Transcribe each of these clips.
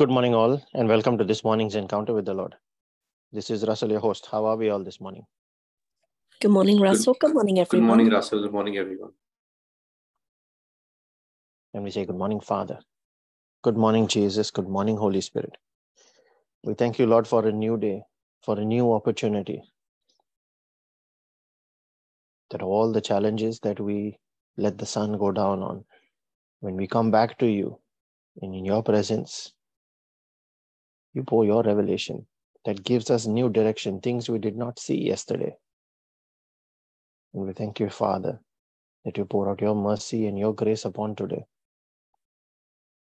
Good morning, all, and welcome to this morning's encounter with the Lord. This is Russell, your host. How are we all this morning? Good morning, Russell. Good, morning, everyone. Good morning, Russell. Good morning, everyone. And we say, Good morning, Father. Good morning, Jesus. Good morning, Holy Spirit. We thank you, Lord, for a new day, for a new opportunity. That all the challenges that we let the sun go down on, when we come back to you and in your presence, you pour your revelation that gives us new direction, things we did not see yesterday. And we thank you, Father, that you pour out your mercy and your grace upon today.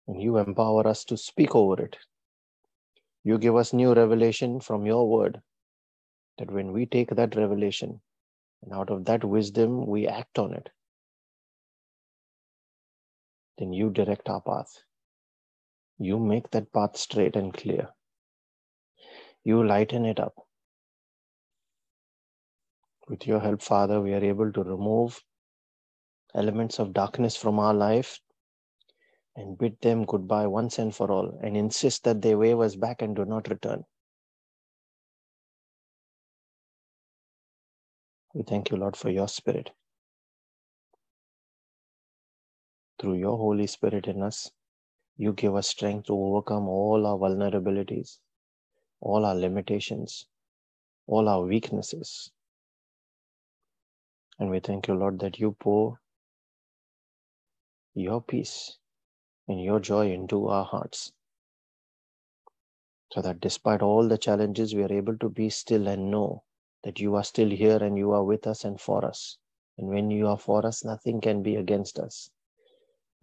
And you empower us to speak over it. You give us new revelation from your word, that when we take that revelation and out of that wisdom we act on it, then you direct our path. You make that path straight and clear. You lighten it up. With your help, Father, we are able to remove elements of darkness from our life and bid them goodbye once and for all and insist that they wave us back and do not return. We thank you, Lord, for your spirit. Through your Holy Spirit in us, you give us strength to overcome all our vulnerabilities, all our limitations, all our weaknesses. And we thank you, Lord, that you pour your peace and your joy into our hearts. So that despite all the challenges, we are able to be still and know that you are still here and you are with us and for us. And when you are for us, nothing can be against us.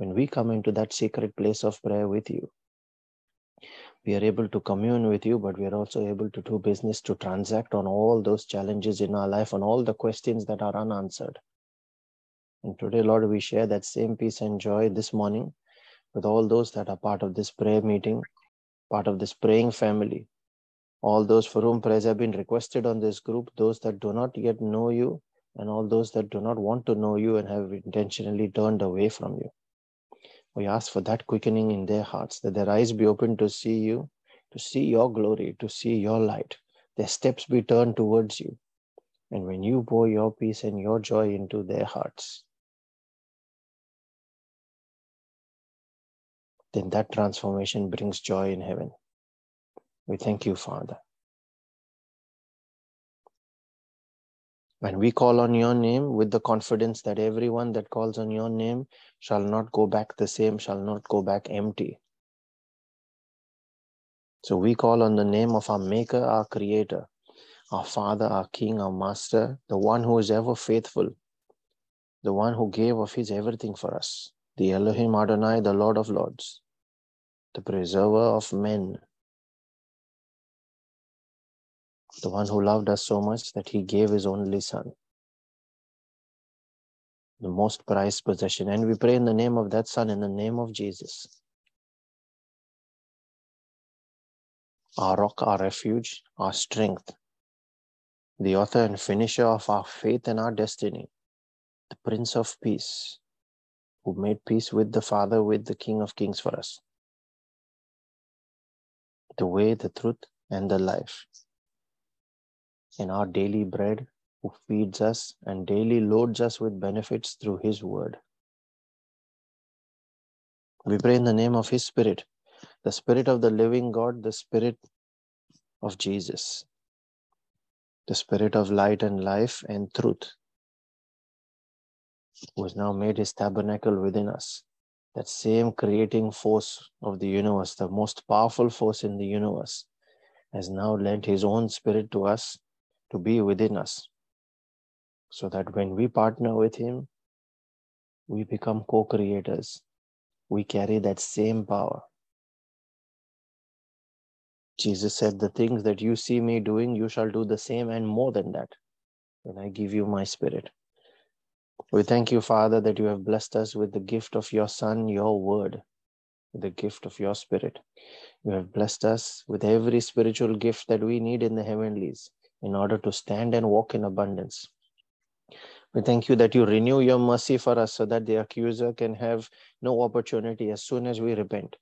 When we come into that secret place of prayer with you, we are able to commune with you, but we are also able to do business to transact on all those challenges in our life, on all the questions that are unanswered. And today, Lord, we share that same peace and joy this morning with all those that are part of this prayer meeting, part of this praying family, all those for whom prayers have been requested on this group, those that do not yet know you, and all those that do not want to know you and have intentionally turned away from you. We ask for that quickening in their hearts, that their eyes be open to see you, to see your glory, to see your light, their steps be turned towards you. And when you pour your peace and your joy into their hearts, then that transformation brings joy in heaven. We thank you, Father. When we call on your name with the confidence that everyone that calls on your name shall not go back the same, shall not go back empty. So we call on the name of our Maker, our Creator, our Father, our King, our Master, the one who is ever faithful, the one who gave of His everything for us, the Elohim Adonai, the Lord of Lords, the preserver of men, the one who loved us so much that he gave his only son, the most prized possession. And we pray in the name of that son, in the name of Jesus. Our rock, our refuge, our strength, the author and finisher of our faith and our destiny, the Prince of Peace, who made peace with the Father, with the King of Kings for us. The way, the truth, and the life in our daily bread, who feeds us and daily loads us with benefits through His word. We pray in the name of His Spirit, the Spirit of the living God, the Spirit of Jesus, the Spirit of light and life and truth, who has now made His tabernacle within us. That same creating force of the universe, the most powerful force in the universe, has now lent His own Spirit to us to be within us so that when we partner with Him, we become co creators. We carry that same power. Jesus said, The things that you see me doing, you shall do the same and more than that when I give you my spirit. We thank you, Father, that you have blessed us with the gift of your Son, your word, the gift of your spirit. You have blessed us with every spiritual gift that we need in the heavenlies in order to stand and walk in abundance. We thank you that you renew your mercy for us so that the accuser can have no opportunity as soon as we repent.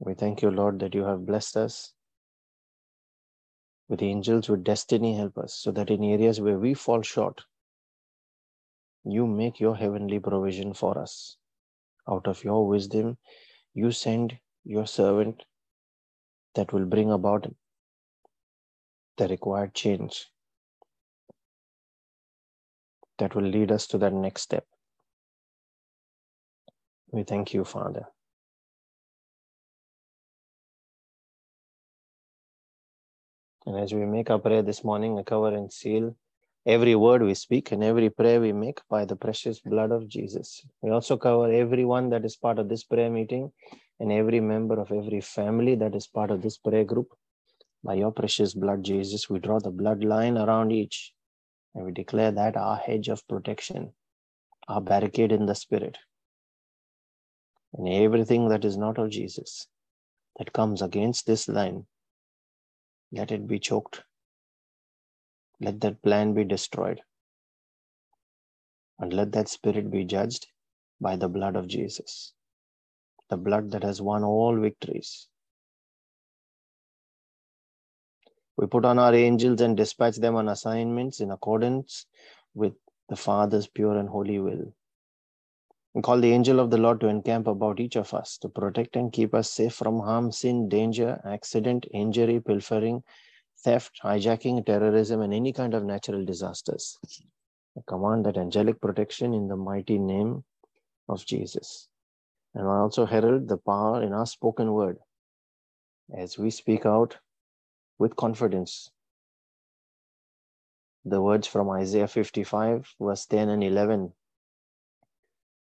We thank you, Lord, that you have blessed us with angels with destiny. Help us so that in areas where we fall short, you make your heavenly provision for us. Out of your wisdom, you send your servant that will bring about the required change that will lead us to that next step. We thank you, Father. And as we make our prayer this morning, I cover and seal every word we speak and every prayer we make by the precious blood of Jesus. We also cover everyone that is part of this prayer meeting and every member of every family that is part of this prayer group. By your precious blood, Jesus, we draw the bloodline around each and we declare that our hedge of protection, our barricade in the spirit, and everything that is not of Jesus that comes against this line, let it be choked. Let that plan be destroyed. And let that spirit be judged by the blood of Jesus, the blood that has won all victories. We put on our angels and dispatch them on assignments in accordance with the Father's pure and holy will. We call the angel of the Lord to encamp about each of us to protect and keep us safe from harm, sin, danger, accident, injury, pilfering, theft, hijacking, terrorism, and any kind of natural disasters. I command that angelic protection in the mighty name of Jesus. And I also herald the power in our spoken word as we speak out with confidence. The words from Isaiah 55, verse 10 and 11,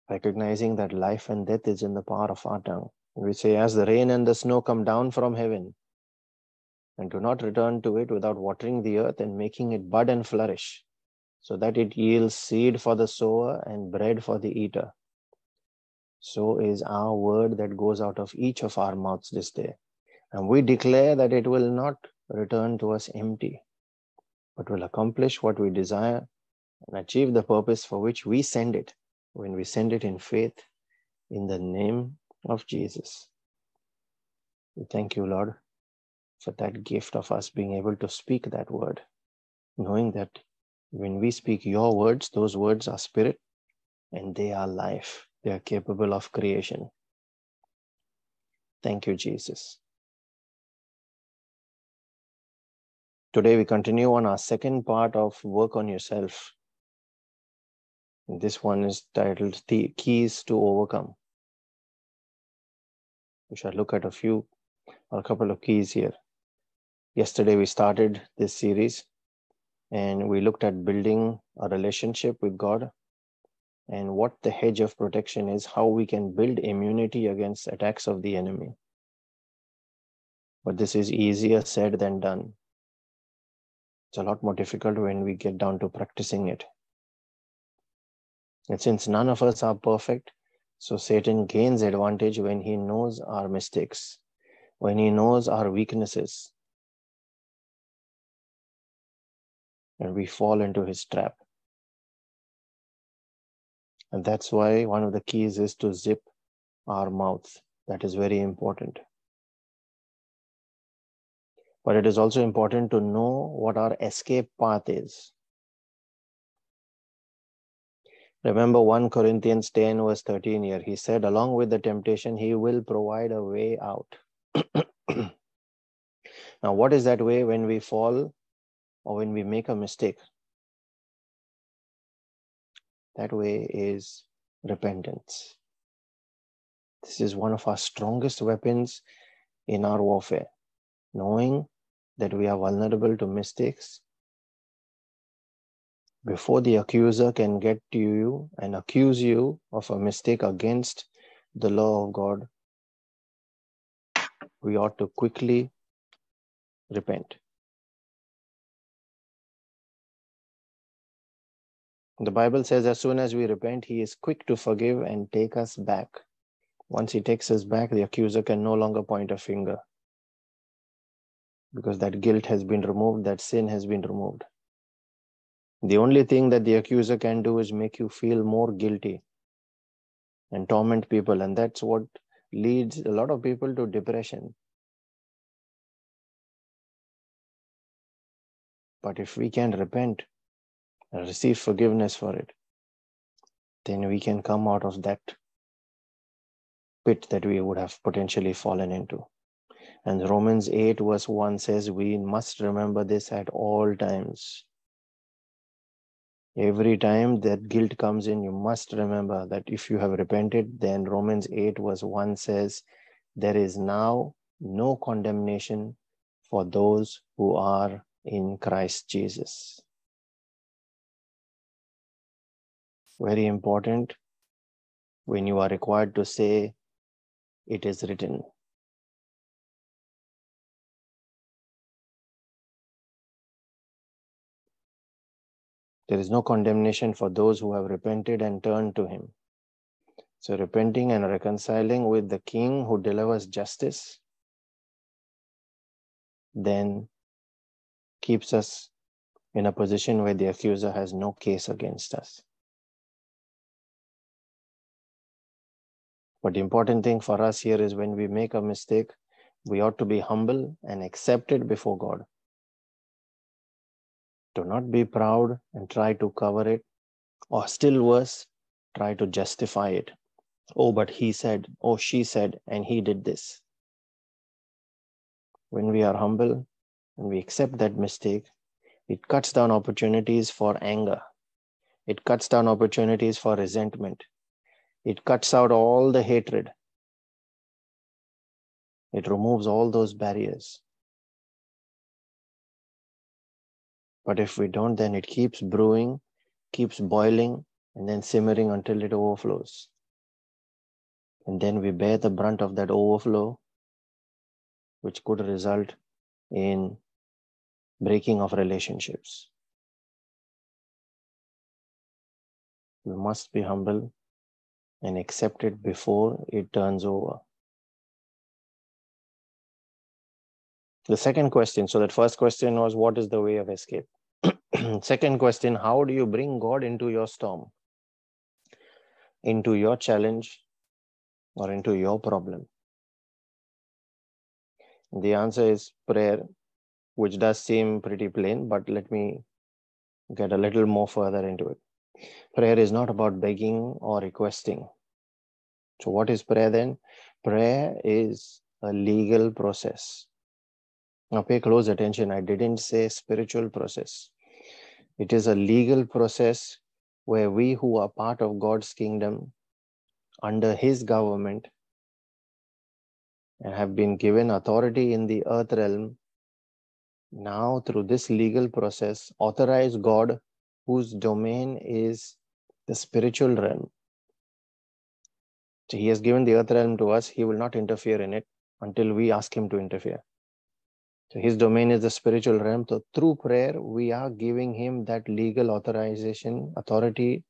recognizing that life and death is in the power of our tongue. We say, As the rain and the snow come down from heaven, and do not return to it without watering the earth and making it bud and flourish, so that it yields seed for the sower and bread for the eater. So is our word that goes out of each of our mouths this day. And we declare that it will not return to us empty, but will accomplish what we desire and achieve the purpose for which we send it when we send it in faith in the name of Jesus. We thank you, Lord, for that gift of us being able to speak that word, knowing that when we speak your words, those words are spirit and they are life. They are capable of creation. Thank you, Jesus. Today, we continue on our second part of Work on Yourself. This one is titled The Keys to Overcome. We shall look at a few or a couple of keys here. Yesterday, we started this series and we looked at building a relationship with God and what the hedge of protection is, how we can build immunity against attacks of the enemy. But this is easier said than done. It's a lot more difficult when we get down to practicing it. And since none of us are perfect, so Satan gains advantage when he knows our mistakes, when he knows our weaknesses, and we fall into his trap. And that's why one of the keys is to zip our mouth. That is very important. But it is also important to know what our escape path is. Remember 1 Corinthians 10, verse 13 here. He said, along with the temptation, he will provide a way out. now, what is that way when we fall or when we make a mistake? That way is repentance. This is one of our strongest weapons in our warfare, knowing that we are vulnerable to mistakes before the accuser can get to you and accuse you of a mistake against the law of God, we ought to quickly repent. The Bible says, as soon as we repent, He is quick to forgive and take us back. Once He takes us back, the accuser can no longer point a finger because that guilt has been removed, that sin has been removed. The only thing that the accuser can do is make you feel more guilty and torment people. And that's what leads a lot of people to depression. But if we can repent and receive forgiveness for it, then we can come out of that pit that we would have potentially fallen into. And Romans 8, verse 1 says, We must remember this at all times. Every time that guilt comes in, you must remember that if you have repented, then Romans 8, verse 1 says, There is now no condemnation for those who are in Christ Jesus. Very important when you are required to say, It is written. There is no condemnation for those who have repented and turned to Him. So, repenting and reconciling with the King who delivers justice then keeps us in a position where the accuser has no case against us. But the important thing for us here is when we make a mistake, we ought to be humble and accept it before God. Do not be proud and try to cover it, or still worse, try to justify it. Oh, but he said, oh, she said, and he did this. When we are humble and we accept that mistake, it cuts down opportunities for anger. It cuts down opportunities for resentment. It cuts out all the hatred. It removes all those barriers. But if we don't, then it keeps brewing, keeps boiling, and then simmering until it overflows. And then we bear the brunt of that overflow, which could result in breaking of relationships. We must be humble and accept it before it turns over. The second question so, that first question was what is the way of escape? second question how do you bring God into your storm, into your challenge, or into your problem? The answer is prayer, which does seem pretty plain, but let me get a little more further into it. Prayer is not about begging or requesting. So, what is prayer then? Prayer is a legal process. Now, pay close attention. I didn't say spiritual process. It is a legal process where we who are part of God's kingdom, under His government, and have been given authority in the earth realm, now through this legal process, authorize God, whose domain is the spiritual realm. So he has given the earth realm to us. He will not interfere in it until we ask him to interfere. So his domain is the spiritual realm. So through prayer, we are giving him that legal authorization, authority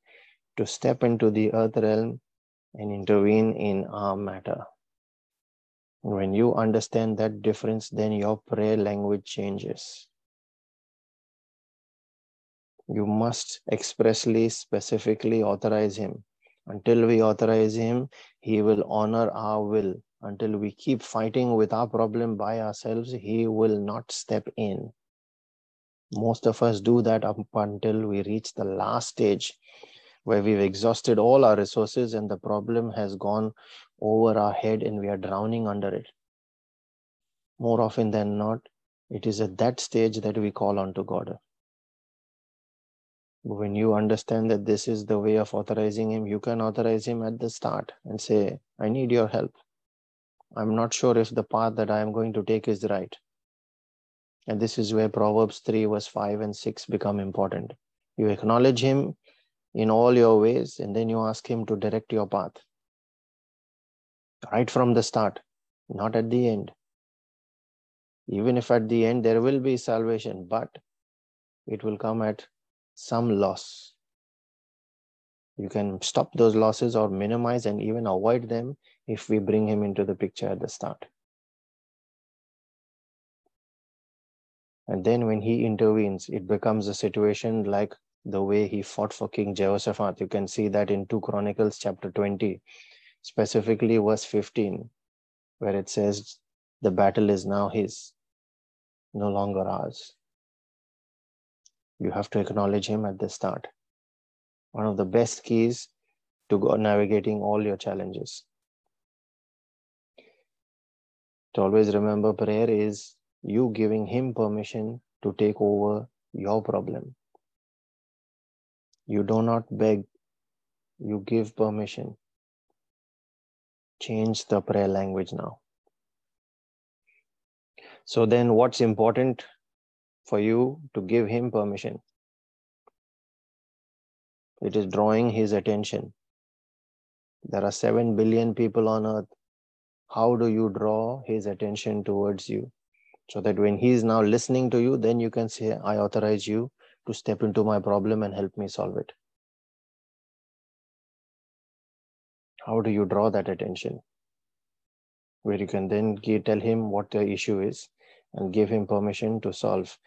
to step into the earth realm and intervene in our matter. When you understand that difference, then your prayer language changes. You must expressly, specifically authorize him. Until we authorize him, he will honor our will until we keep fighting with our problem by ourselves, he will not step in. Most of us do that up until we reach the last stage where we've exhausted all our resources and the problem has gone over our head and we are drowning under it. More often than not, it is at that stage that we call on to God. When you understand that this is the way of authorizing Him, you can authorize Him at the start and say, I need your help. I'm not sure if the path that I am going to take is right. And this is where Proverbs 3, verse 5 and 6 become important. You acknowledge Him in all your ways, and then you ask Him to direct your path. Right from the start, not at the end. Even if at the end there will be salvation, but it will come at some loss. You can stop those losses or minimize and even avoid them if we bring him into the picture at the start. And then when he intervenes, it becomes a situation like the way he fought for King Jehoshaphat. You can see that in 2 Chronicles chapter 20, specifically verse 15, where it says, The battle is now his, no longer ours. You have to acknowledge him at the start. One of the best keys to go navigating all your challenges. To always remember, prayer is you giving him permission to take over your problem. You do not beg, you give permission. Change the prayer language now. So, then what's important for you to give him permission? It is drawing his attention. There are 7 billion people on earth. How do you draw his attention towards you? So that when he is now listening to you, then you can say, I authorize you to step into my problem and help me solve it. How do you draw that attention? Where you can then tell him what the issue is and give him permission to solve.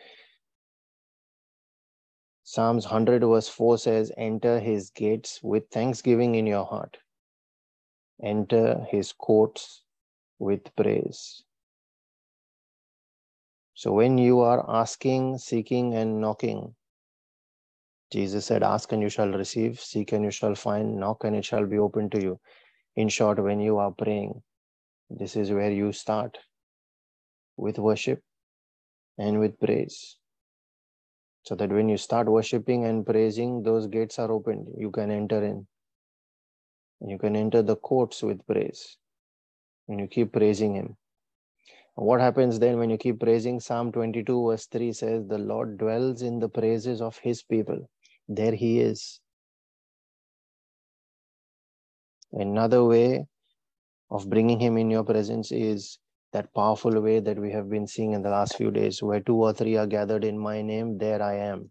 Psalms 100 verse 4 says, Enter his gates with thanksgiving in your heart. Enter his courts with praise. So when you are asking, seeking, and knocking, Jesus said, Ask and you shall receive, seek and you shall find, knock and it shall be open to you. In short, when you are praying, this is where you start with worship and with praise. So that when you start worshiping and praising, those gates are opened. You can enter in. You can enter the courts with praise. And you keep praising Him. What happens then when you keep praising? Psalm 22, verse 3 says, The Lord dwells in the praises of his people. There he is. Another way of bringing him in your presence is that powerful way that we have been seeing in the last few days, where two or three are gathered in my name, there I am.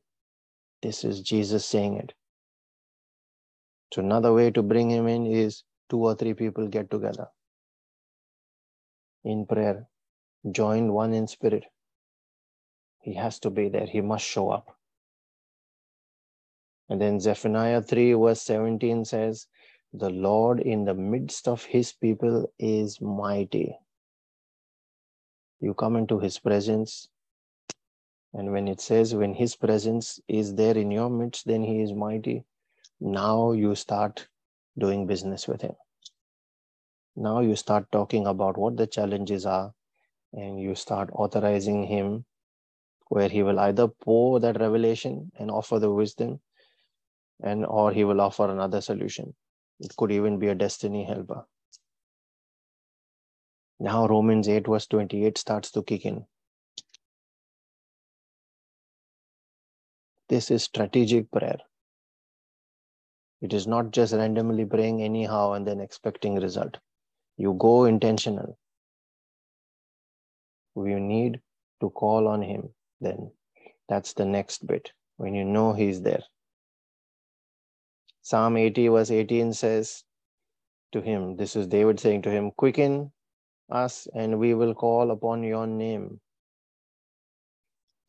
This is Jesus saying it. So, another way to bring him in is two or three people get together in prayer joined one in spirit. He has to be there, he must show up. And then Zephaniah 3, verse 17 says, The Lord in the midst of his people is mighty. You come into his presence, and when it says, when his presence is there in your midst, then he is mighty. Now you start doing business with him. Now you start talking about what the challenges are, and you start authorizing him where he will either pour that revelation and offer the wisdom and or he will offer another solution. It could even be a destiny helper. Now romans 8 verse 28 starts to kick in. This is strategic prayer. It is not just randomly praying anyhow and then expecting result you go intentional. We need to call on him then. That's the next bit. When you know he's there. Psalm 80 verse 18 says to him this is david saying to him quicken us and we will call upon your name.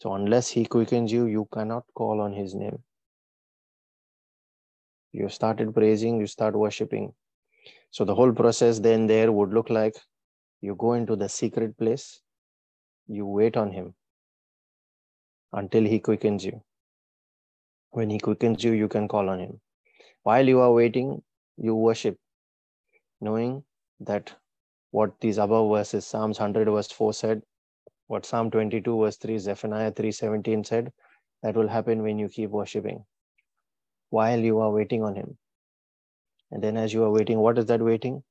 So unless he quickens you you cannot call on his name. You started praising you start worshiping so the whole process then there would look like you go into the secret place you wait on him until he quickens you. When he quickens you, you can call on him. While you are waiting, you worship, knowing that what these above verses, Psalms 100 verse 4 said, what Psalm 22 verse 3, Zephaniah 3:17 said, that will happen when you keep worshiping. While you are waiting on him. And then as you are waiting, what is that waiting?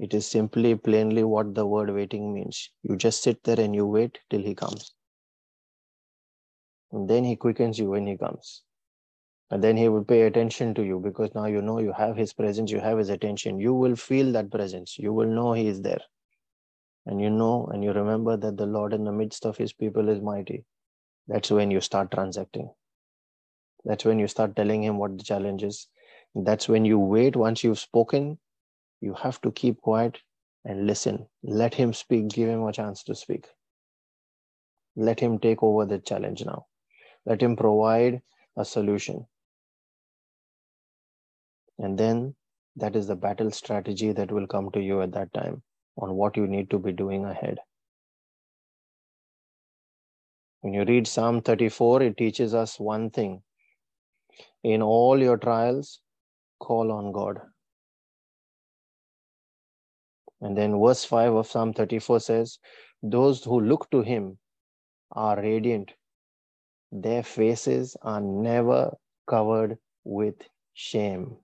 It is simply plainly what the word waiting means. You just sit there and you wait till he comes. And then he quickens you when he comes. And then he will pay attention to you because now you know you have his presence, you have his attention. You will feel that presence. You will know he is there. And you know and you remember that the Lord in the midst of his people is mighty. That's when you start transacting. That's when you start telling him what the challenge is. That's when you wait once you've spoken you have to keep quiet and listen. Let him speak, give him a chance to speak. Let him take over the challenge now. Let him provide a solution. And then that is the battle strategy that will come to you at that time on what you need to be doing ahead. When you read Psalm 34, it teaches us one thing. In all your trials, call on God. And then verse 5 of Psalm 34 says, Those who look to him are radiant, their faces are never covered with shame.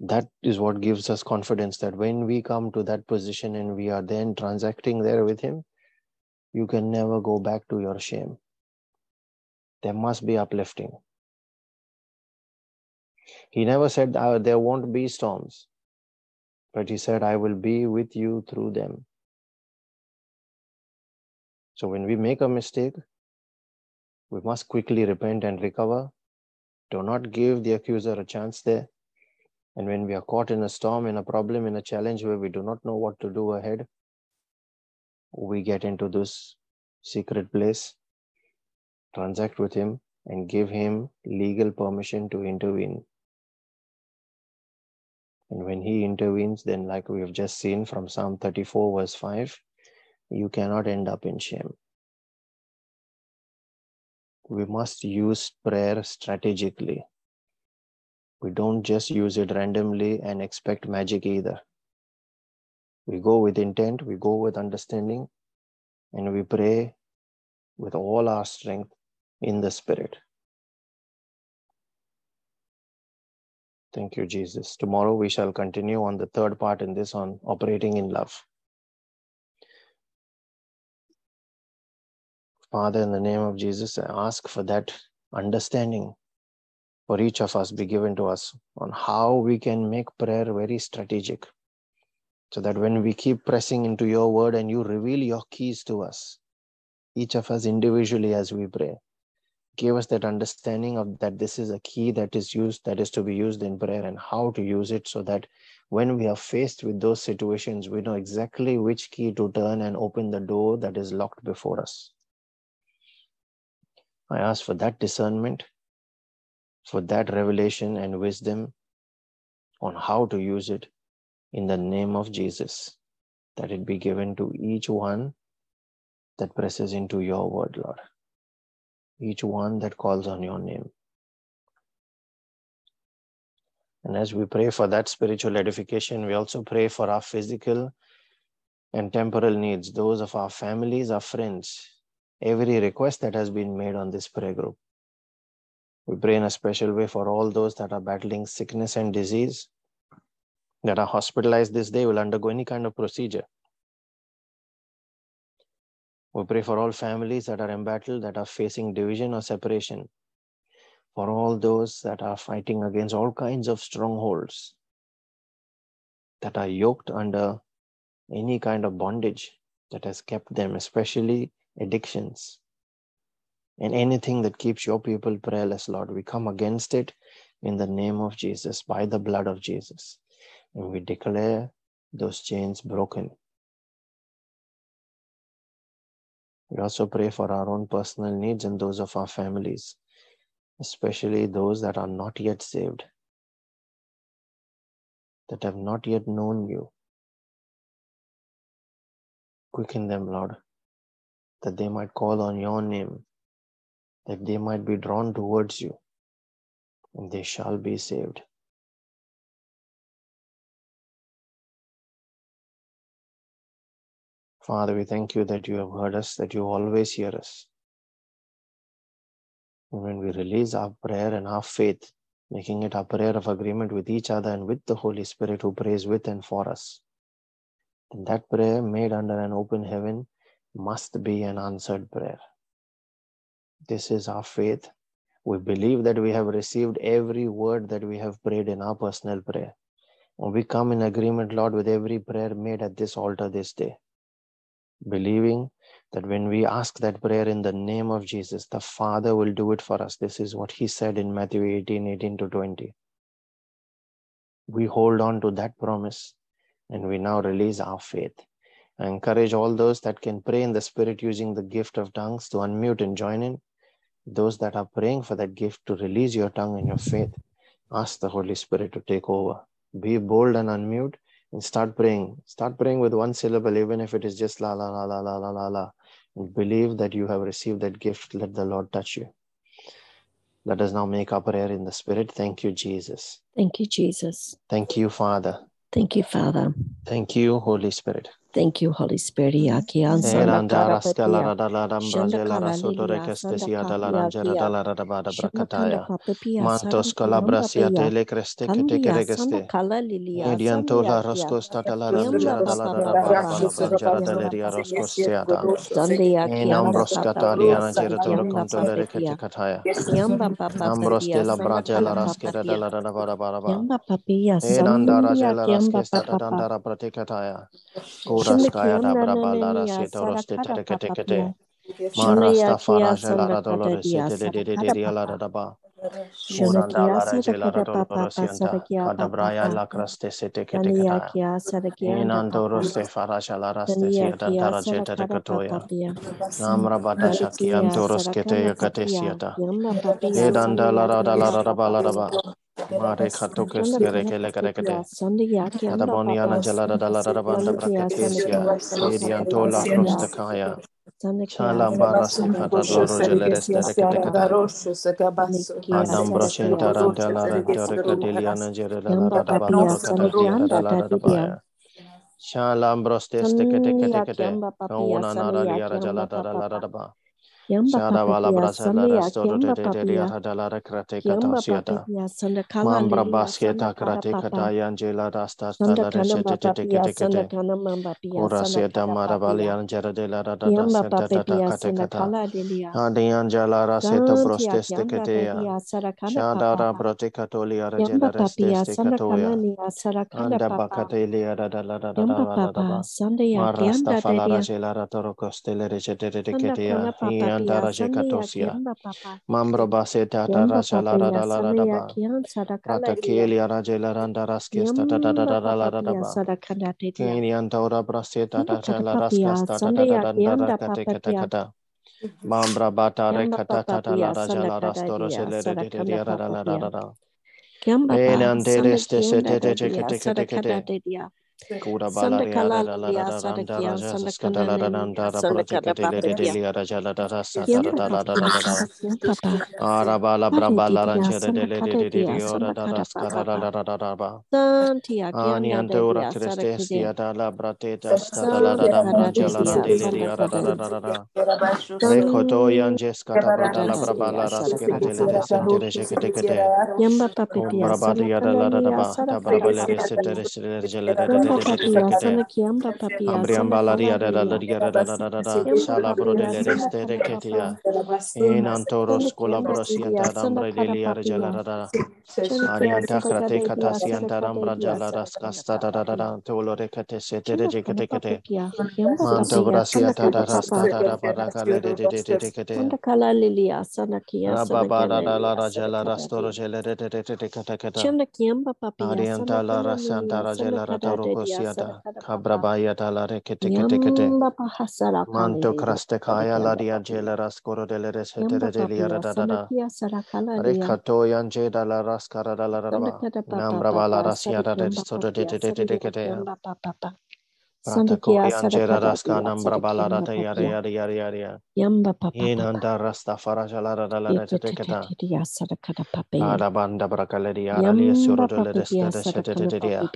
That is what gives us confidence that when we come to that position and we are then transacting there with Him, you can never go back to your shame. There must be uplifting. He never said uh, there won't be storms, but He said, I will be with you through them. So when we make a mistake, we must quickly repent and recover. Do not give the accuser a chance there. And when we are caught in a storm, in a problem, in a challenge where we do not know what to do ahead, we get into this secret place, transact with Him, and give Him legal permission to intervene. And when He intervenes, then, like we have just seen from Psalm 34, verse 5, you cannot end up in shame. We must use prayer strategically. We don't just use it randomly and expect magic either. We go with intent, we go with understanding, and we pray with all our strength in the Spirit. Thank you, Jesus. Tomorrow we shall continue on the third part in this on operating in love. Father, in the name of Jesus, I ask for that understanding for each of us be given to us on how we can make prayer very strategic. So that when we keep pressing into your word and you reveal your keys to us, each of us individually as we pray, give us that understanding of that this is a key that is used, that is to be used in prayer and how to use it so that when we are faced with those situations, we know exactly which key to turn and open the door that is locked before us. I ask for that discernment, for that revelation and wisdom on how to use it in the name of Jesus, that it be given to each one that presses into your word, Lord. Each one that calls on your name. And as we pray for that spiritual edification, we also pray for our physical and temporal needs, those of our families, our friends, every request that has been made on this prayer group. We pray in a special way for all those that are battling sickness and disease, that are hospitalized this day, will undergo any kind of procedure. We pray for all families that are embattled, that are facing division or separation, for all those that are fighting against all kinds of strongholds, that are yoked under any kind of bondage that has kept them, especially addictions, and anything that keeps your people prayerless, Lord. We come against it in the name of Jesus, by the blood of Jesus. And we declare those chains broken. We also pray for our own personal needs and those of our families, especially those that are not yet saved, that have not yet known you. Quicken them, Lord that they might call on your name, that they might be drawn towards you, and they shall be saved. Father, we thank you that you have heard us, that you always hear us. And when we release our prayer and our faith, making it our prayer of agreement with each other and with the Holy Spirit who prays with and for us, then that prayer made under an open heaven must be an answered prayer. This is our faith. We believe that we have received every word that we have prayed in our personal prayer. And we come in agreement, Lord, with every prayer made at this altar this day, believing that when we ask that prayer in the name of Jesus, the Father will do it for us. This is what He said in Matthew 18 18 to 20. We hold on to that promise and we now release our faith I encourage all those that can pray in the spirit using the gift of tongues to unmute and join in. Those that are praying for that gift to release your tongue and your faith, ask the Holy Spirit to take over. Be bold and unmute and start praying. Start praying with one syllable, even if it is just la la la la la la la la. And believe that you have received that gift. Let the Lord touch you. Let us now make our prayer in the Spirit. Thank you, Jesus. Thank you, Jesus. Thank you, Father. Thank you, Father. Thank you, Holy Spirit. Thank you, Holy Spirit. Mantos raskaya da braba la raseta Muranda Larajela Rador Porosienta, Cadabraya Lacraste Sete Ketekata, Inandoro Sefaraja Laraste Siadantara Jeta Decatoya, Namra Badasha Kiantoros Ketea Catesiata, Edanda dalara Shalambros teste Shada bala brasa la restoro te te te ria hada la rekrate kata siata. Mambra basketa krate kata yanje la rasta sta la resete te te te te te. Ora siata mara bali anjara de la rada da senta da da kate kata. Adi anjala raseta prostes te kete ya. Shada ra brate katoli ara je la restes te kato ya. Anda bakate li ara da la da da da da da da. Marasta ra je la ra toro kostele resete te te kete ya te sadakana te dedia. Kura Sanda balaria da kala da la da lilia da ram da ra sadakian ja sa sanda ska da la da ram kanania da ra sanda pratika kada de le papa de de pia. li ra ja la da ra sa ta ra Yamba da la da da papia da da. sadakian papa. Ara ba la bra Hare ba la ran didia che de de sanda le de kada de de dia de o ra sanda da ra kada ska da la la ba. Santia Ani kianda ante de ora dia crestes sadakide. dia da la brate da sta da la la la ba dia la ras sada ke de kada de le de papa sen pa. de de je ke de ke de. Yamba Om papia bra ba sanda dia da la da da kanalia ba. sada Ta bra kada ba le de papa se te pia. de se de je le de de de Yamba papetia, de de de papia ke de. sanda kiamba papia sanda Ambriambala ria da da da kalalia. da da da da da da da. Yamba Shalabro de papia le sanda reste de kana papa. ketia. In antoros Sanda kianda de dia colabrosianta sanda dambre de kada lia regela papia. da da. Shanda kia Arianta sada crate kada dia sada catasianta kada rambra dia jala sada kada rascasta da da da papia. da. Tolo recate sete Chanda kana rejecate. papakia. Yamba Manto papia sanda braciata kada da rasta papa. da da baracale de de de de de de. Sanda kala lilia sana kia sana Rababa da kala da la lilia sada rajala kada rastoro dia. gele de de de de de cata cata. Kiamba papia Arianta la rasanta rajela kada de Kosiada, Cabrabaya dalla recete catekete, Manto crastecaya la diagela rascoro delle resetere degli aradada, Recatoyan jeda la rascara dalla raba, Nambrava la rasiada de de de de de yari yari yari yari. Farajala de de de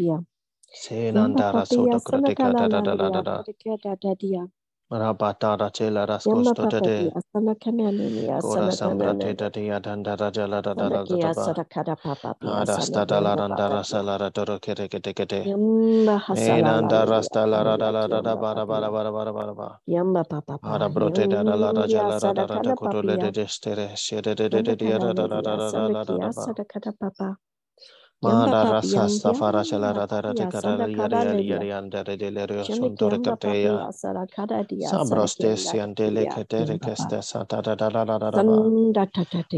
dia. papaya. Yamba Senanda papaya rasoto critica sanakala da da da da da da. sadakada dadia. Rabata da cela Yamba rascosto de de. papaya sanakana lilia Cora sanakana sambrate da lilia. dia danda raja la da da da da da Sanakia ba. sadakada papaya Arasta da la sanakanda randa rasa papaya. la da doro kete kete kete. Enanda rasta la ra da la da da yamba ba da ba da papaya. ba da ba da ba da ba. Yamba Ara papapa. brote da da la da ja Yamba la da da da da kuto le de de stere shere de de de de Sandakana da da da da lilia da da Mara rasa safara shalara tara tekara yari yari yari andere delere sondore kateya. Sabros desi andele ketere keste satara dala dala dala.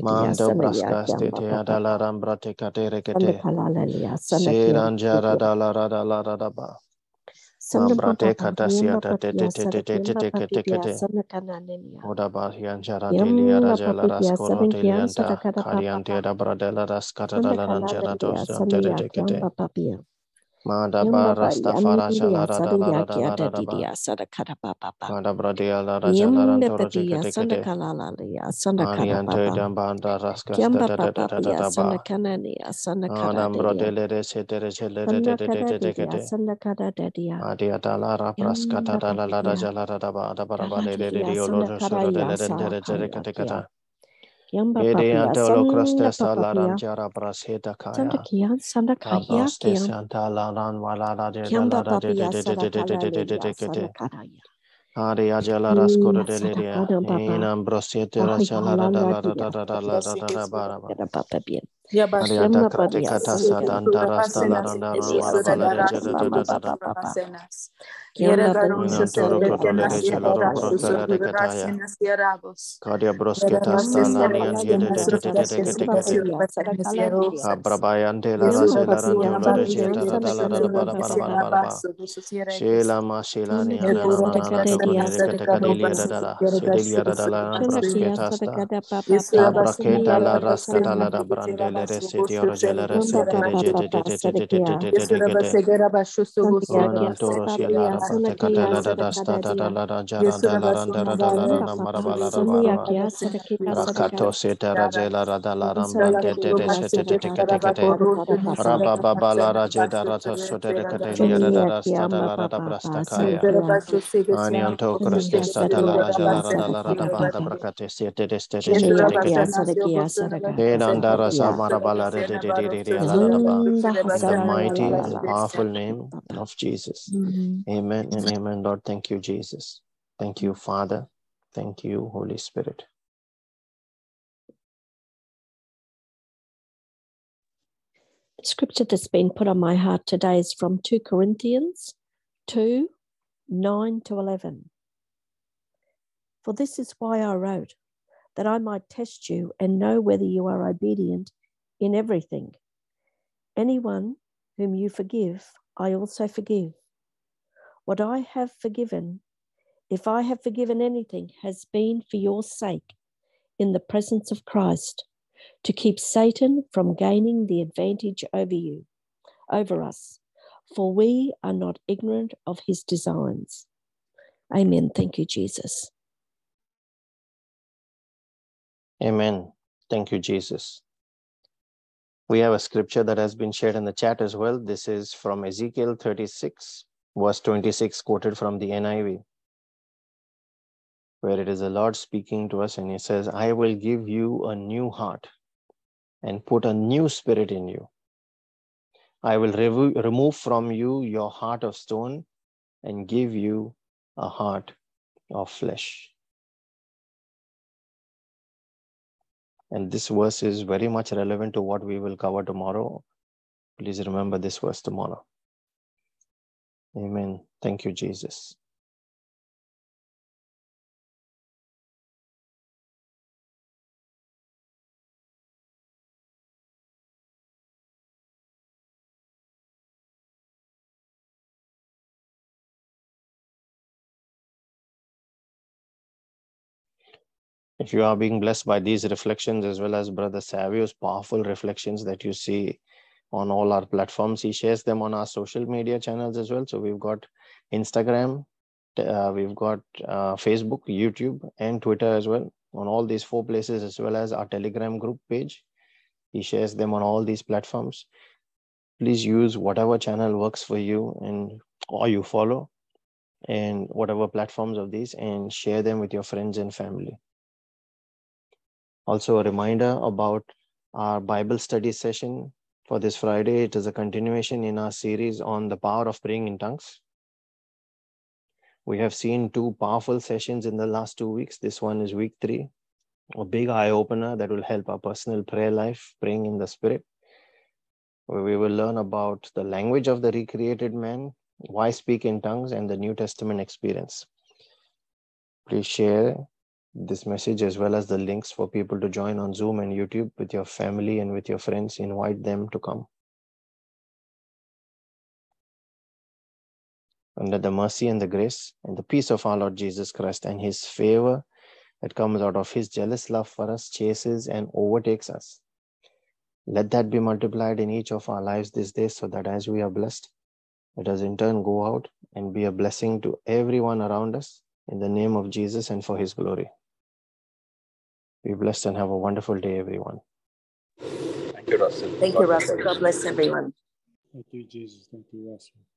Mando braska stete adala rambra te katere kete son tore kiamba kate ya. papia sara kada dia sara Sabroste kianda siante le dia kete re kiamba pa. keste sa da da da da da da da ba. Sanda tata dia Mando sana ya braska ste kiamba te papa ada la pa. rambra kate re Sanda kete. kala lelia sanda kiamba Siranjara dia. da la ra da la ra da ba. Sanda Abrate papa katasia yamba da de de patia de sada de de de kiamba de de de papidia de. Sanda kananenia. Oda bahian jara Yamba delia rajala papidia raskoro sada kian sada delianta kada kariante papa. da bradela raskata da Sanda la ranjara kananenia dos ante de sandia de kete. kiamba papia. Mada Yamba ba pa rasta fara yandia jala ra da sada la ra da yakia la ra da ba. didia sada kada papa. Mada bradea la rajala Yamba rantoro de patia kete sanda kete. kalalalia sanda kada Ariante papa. da banda raskas da Kiamba da da da papa da da pia da sanda ba. kanania sanda kada Adam didia. brodele de se de jele de de Sanda de de kada de de didia kete. sanda kada didia. Adia da la ra praskata Yamba da la la papidia. da ba da ba da ba Kada de de de didia de sanda olo kada shoro de le de yasa de de kaya kete kia. kata. Kiamba Ede papia ante olo sanda crostesta la papia. ranjara braseta Sanda kaya. kian sanda kaya Cabraste kian. santa la ran wala la de da la Kiamba da de de papia de de sada de de de kala de de de lelia de sanda kete. karaya. Ade ajala raskoro de Sada leria. kada In papa. ambrosete Ay rashala da da halala la da da dia. da da la da da da ba da ba. Kada papa bien. Ade anta Kiamba krate papia kata sanda sa kada. danta rasta la Sanda ran da ran dia wala bala sanda de kada jada da papa da da da. papa papa. Kiamba In papia antoro sada kotole kada de sada jeloro kada. brokala de kataya. Kadia brosketa sta la Yamba nian halala jede de dia de de sada de de de kiamba de de. papia sada kala dia. Abrabayante la Yamba rase la papia randiolo de sada jeta kian da da sada la da kada da ba da ba da papa ba da ba da papa. ba. Shela ma shela Sanda ni ana kia na na sada na na kada toko dia de de sada kete kada kadelia da papa. da da. Sedelia da da la Sanda kia brosketa sada sta. kada papa papa. Abraketa Sanda la kada raskata la kala. da brandele de seti oro jela de Yamba sente de papa jete de papa de de de sada de de kia. de de de de. Santia kia Anantoro papa shela pia da sana brate kia katela da sada da sta kada da da dia. la da jara da la ran da da da la ran Yamba da mara papa ba la da ba sandia da kia sada kia sada kada. Rakato setara jela radala Sada ramban de kada de de dia sete sada de kada kete papa kete. kada kada papa. Rababa la raje darata sote de kate liara Sandia da kia stada amba la rada papa brasta papa sana kaya. kia. Anianto creste Sandia stata sada la kia raja la kia rada sada la rada kada banda papa. brakate sete de stete Sandia shete kia kete. sada kia sada kada sada Edandara kia. samarabala de de de de de de la rada ba. Yanda In the hasala la la mighty la and la. powerful name Papa. of Jesus. Mhm. Amen and amen. Lord, thank you, Jesus. Thank you, Father. Thank you, Holy Spirit. The scripture that's been put on my heart today is from 2 Corinthians 2 9 to 11. For this is why I wrote, that I might test you and know whether you are obedient in everything. Anyone whom you forgive, I also forgive. What I have forgiven, if I have forgiven anything, has been for your sake in the presence of Christ, to keep Satan from gaining the advantage over you, over us, for we are not ignorant of his designs. Amen. Thank you, Jesus. Amen. Thank you, Jesus. We have a scripture that has been shared in the chat as well. This is from Ezekiel 36, verse 26, quoted from the NIV, where it is the Lord speaking to us, and He says, I will give you a new heart and put a new spirit in you. I will remove from you your heart of stone and give you a heart of flesh. And this verse is very much relevant to what we will cover tomorrow. Please remember this verse tomorrow. Amen. Thank you, Jesus. If you are being blessed by these reflections, as well as Brother Savio's powerful reflections that you see on all our platforms, he shares them on our social media channels as well. So we've got Instagram, uh, we've got uh, Facebook, YouTube, and Twitter as well. On all these four places, as well as our Telegram group page, he shares them on all these platforms. Please use whatever channel works for you and or you follow, and whatever platforms of these, and share them with your friends and family. Also, a reminder about our Bible study session for this Friday. It is a continuation in our series on the power of praying in tongues. We have seen two powerful sessions in the last two weeks. This one is week three, a big eye opener that will help our personal prayer life, praying in the Spirit, where we will learn about the language of the recreated man, why speak in tongues, and the New Testament experience. Please share this message as well as the links for people to join on Zoom and YouTube with your family and with your friends. Invite them to come. under the mercy and the grace and the peace of our Lord Jesus Christ and his favor that comes out of his jealous love for us chases and overtakes us. Let that be multiplied in each of our lives this day so that as we are blessed, let us in turn go out and be a blessing to everyone around us in the name of Jesus and for his glory. Be blessed and have a wonderful day, everyone. Thank you, Russell. Thank God you, bless Russell. God bless everyone. Thank you, Jesus. Thank you, Russell.